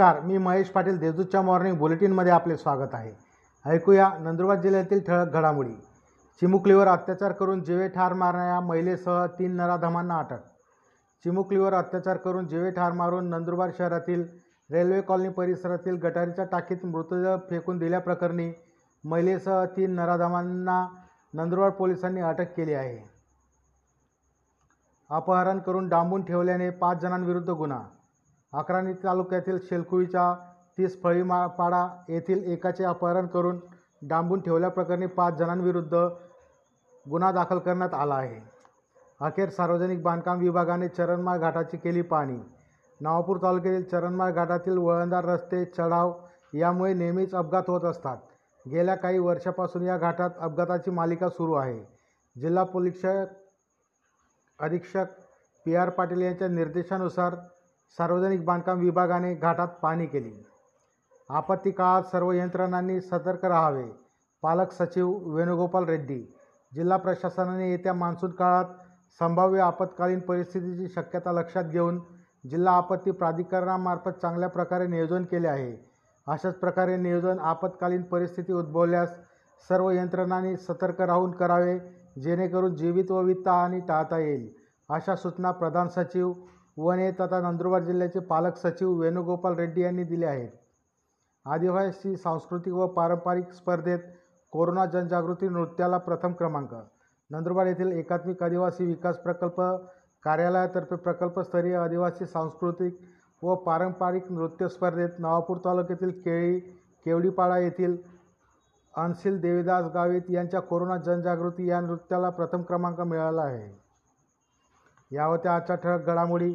नमस्कार मी महेश पाटील देजूतच्या मॉर्निंग बुलेटिनमध्ये आपले स्वागत आहे. ऐकूया नंदुरबार जिल्ह्यातील ठळक घडामोडी. चिमुकलीवर अत्याचार करून जीवे ठार मारणाऱ्या महिलेसह तीन नराधमांना अटक. चिमुकलीवर अत्याचार करून जीवे ठार मारून नंदुरबार शहरातील रेल्वे कॉलनी परिसरातील गटारीच्या टाकीत मृतदेह फेकून दिल्याप्रकरणी महिलेसह तीन नराधमांना नंदुरबार पोलिसांनी अटक केली आहे. अपहरण करून डांबून ठेवल्याने पाच जणांविरुद्ध गुन्हा. अक्राणी तालुक्यातील शेलकुळीच्या तीस फळीमापाडा येथील एकाचे अपहरण करून डांबून ठेवल्याप्रकरणी पाच जणांविरुद्ध गुन्हा दाखल करण्यात आला आहे. अखेर सार्वजनिक बांधकाम विभागाने चरणमाळ घाटाची केली पाहणी. नवापूर तालुक्यातील चरणमाळ घाटातील वळणदार रस्ते चढाव यामुळे नेहमीच अपघात होत असतात. गेल्या काही वर्षापासून या घाटात अपघाताची मालिका सुरू आहे. जिल्हा पोलीस अधीक्षक पी आर पाटील यांच्या निर्देशानुसार सार्वजनिक बांधकाम विभागाने घाटात पाहणी केली. आपत्ती काळात सर्व यंत्रणांनी सतर्क राहावे पालक सचिव वेणुगोपाल रेड्डी. जिल्हा प्रशासनाने येत्या मान्सून काळात संभाव्य आपत्कालीन परिस्थितीची शक्यता लक्षात घेऊन जिल्हा आपत्ती प्राधिकरणामार्फत चांगल्या प्रकारे नियोजन केले आहे. अशाच प्रकारे नियोजन आपत्कालीन परिस्थिती उद्भवल्यास सर्व यंत्रणांनी सतर्क राहून करावे जेणेकरून जीवित व वित्त आणि टाळता येईल अशा सूचना प्रधान सचिव वने तथा नंदुरबार जिल्ह्याचे पालक सचिव वेणुगोपाल रेड्डी यांनी दिले आहेत. आदिवासी सांस्कृतिक व पारंपरिक स्पर्धेत कोरोना जनजागृती नृत्याला प्रथम क्रमांक. नंदुरबार येथील एकात्मिक आदिवासी विकास प्रकल्प कार्यालयातर्फे प्रकल्पस्तरीय आदिवासी सांस्कृतिक व पारंपरिक नृत्य स्पर्धेत नवापूर तालुक्यातील केळी केवडीपाडा येथील अनसिल देवीदास गावित यांच्या कोरोना जनजागृती या नृत्याला प्रथम क्रमांक मिळाला आहे. या होत्या आजच्या ठळक घडामोडी